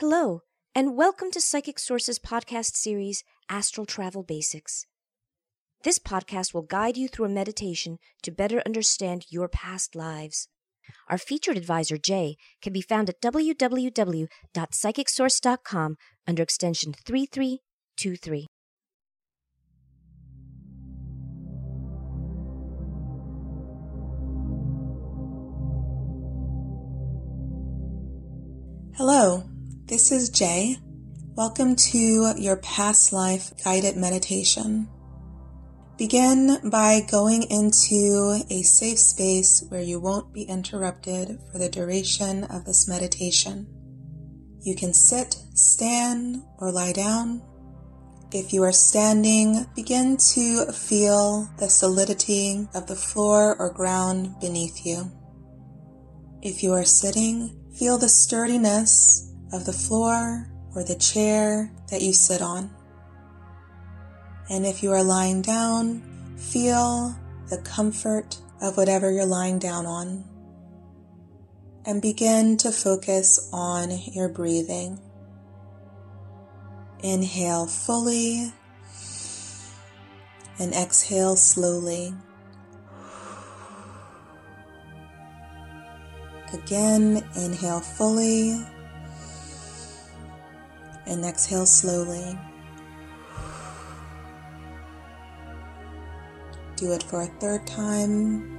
Hello, and welcome to Psychic Source's podcast series, Astral Travel Basics. This podcast will guide you through a meditation to better understand your past lives. Our featured advisor, Jae, can be found at www.psychicsource.com under extension 3323. Hello, this is Jae. Welcome to your past life guided meditation. Begin by going into a safe space where you won't be interrupted for the duration of this meditation. You can sit, stand, or lie down. If you are standing, begin to feel the solidity of the floor or ground beneath you. If you are sitting, feel the sturdiness of the floor or the chair that you sit on. And if you are lying down, feel the comfort of whatever you're lying down on. And begin to focus on your breathing. Inhale fully and exhale slowly. Again, inhale fully and exhale slowly. Do it for a third time.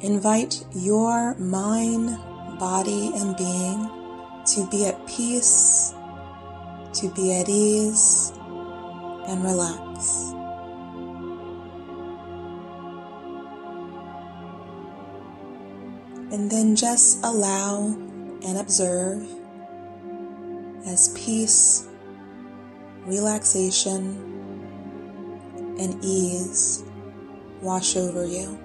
Invite your mind, body, and being to be at peace, to be at ease, and relax. And then just allow and observe as peace, relaxation, and ease wash over you.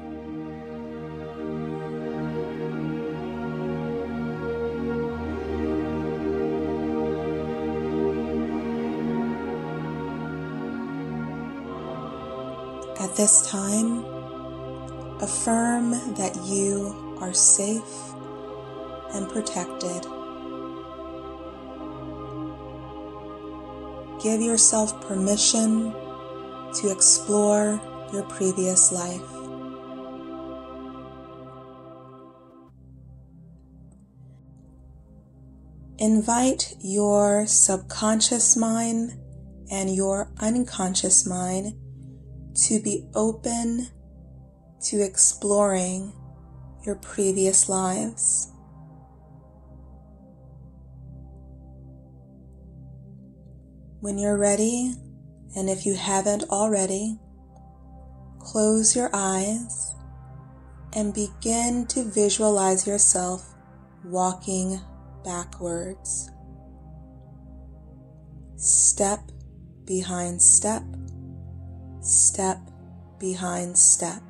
At this time, affirm that you are safe and protected. Give yourself permission to explore your previous life. Invite your subconscious mind and your unconscious mind to be open to exploring your previous lives. When you're ready, and if you haven't already, close your eyes and begin to visualize yourself walking backwards. Step behind step, step behind step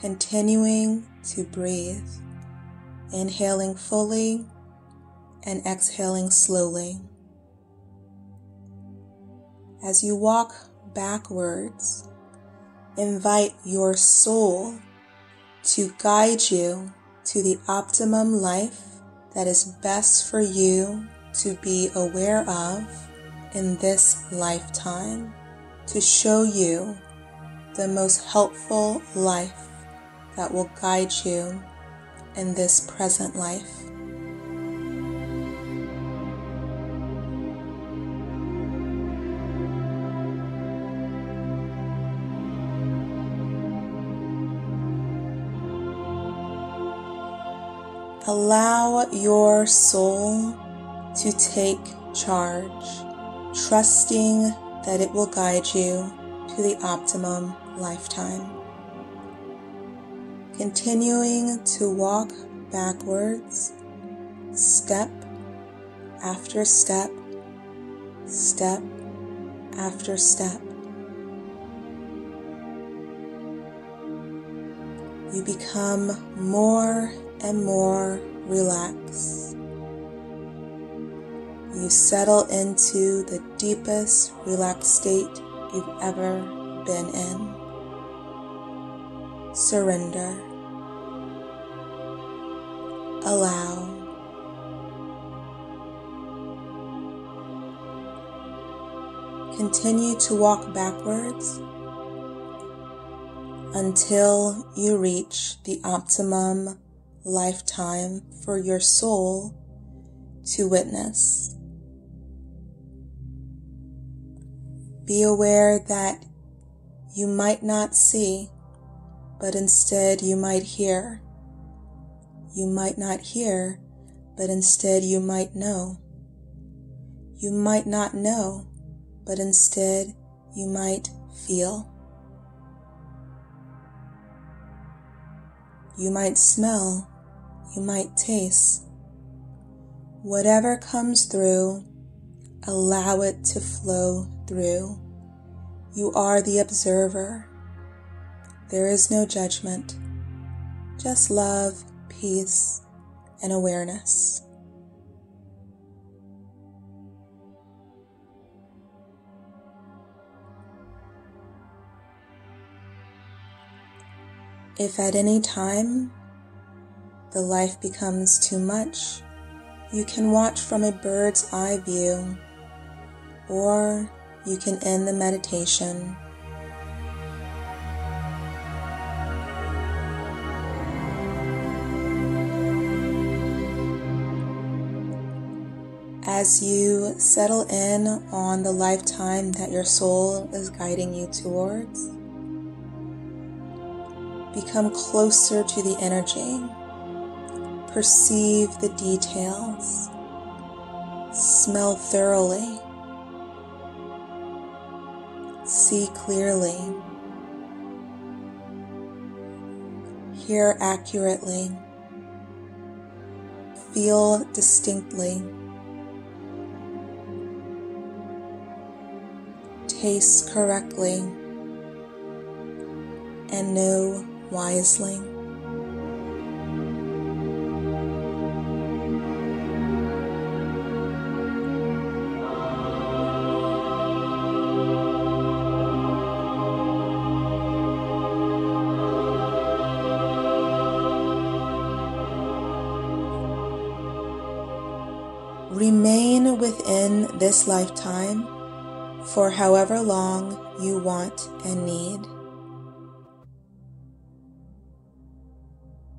continuing to breathe, inhaling fully and exhaling slowly. As you walk backwards, invite your soul to guide you to the optimum life that is best for you to be aware of in this lifetime, to show you the most helpful life that will guide you in this present life. Allow your soul to take charge, trusting that it will guide you to the optimum lifetime continuing to walk backwards, step after step, step after step. You become more and more relaxed. You settle into the deepest relaxed state you've ever been in. Surrender. Allow. Continue to walk backwards until you reach the optimum lifetime for your soul to witness. Be aware that you might not see, but instead you might hear. You might not hear, but instead you might know. You might not know, but instead you might feel. You might smell, you might taste. Whatever comes through, allow it to flow through. You are the observer. There is no judgment, just love, peace, and awareness. If at any time the life becomes too much, you can watch from a bird's eye view, or you can end the meditation. As you settle in on the lifetime that your soul is guiding you towards, Become closer to the energy. Perceive the details. Smell thoroughly. See clearly. Hear accurately. Feel distinctly. Taste correctly. And know wisely. Remain within this lifetime for however long you want and need.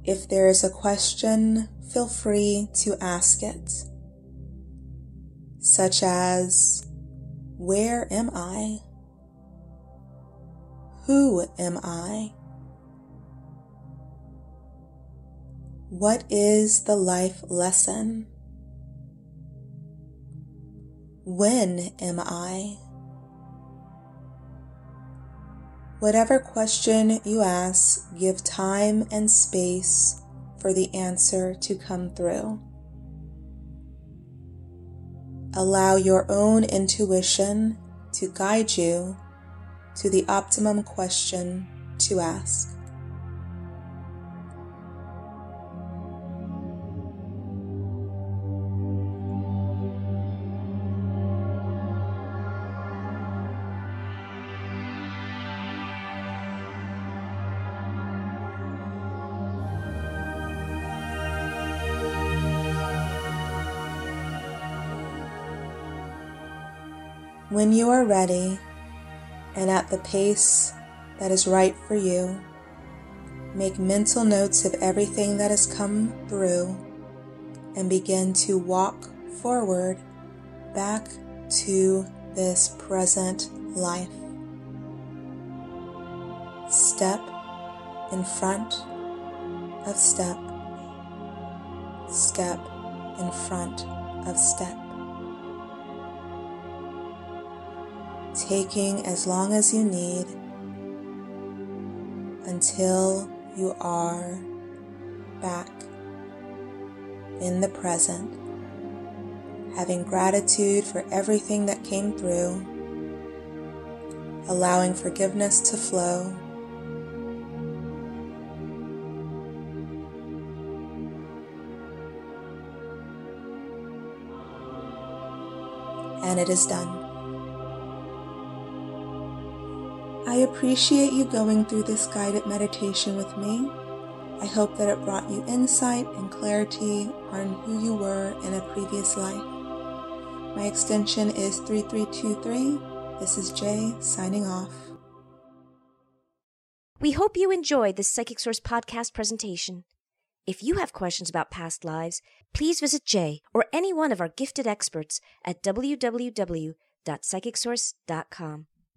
If there is a question, feel free to ask it, such as, Where am I? Who am I? What is the life lesson? When am I? Whatever question you ask, give time and space for the answer to come through. Allow your own intuition to guide you to the optimum question to ask. When you are ready and at the pace that is right for you, make mental notes of everything that has come through and begin to walk forward back to this present life. Step in front of step, step in front of step. Taking as long as you need until you are back in the present, having gratitude for everything that came through, allowing forgiveness to flow. And it is done. I appreciate you going through this guided meditation with me. I hope that it brought you insight and clarity on who you were in a previous life. My extension is 3323. This is Jae signing off. We hope you enjoyed this Psychic Source podcast presentation. If you have questions about past lives, please visit Jae or any one of our gifted experts at www.psychicsource.com.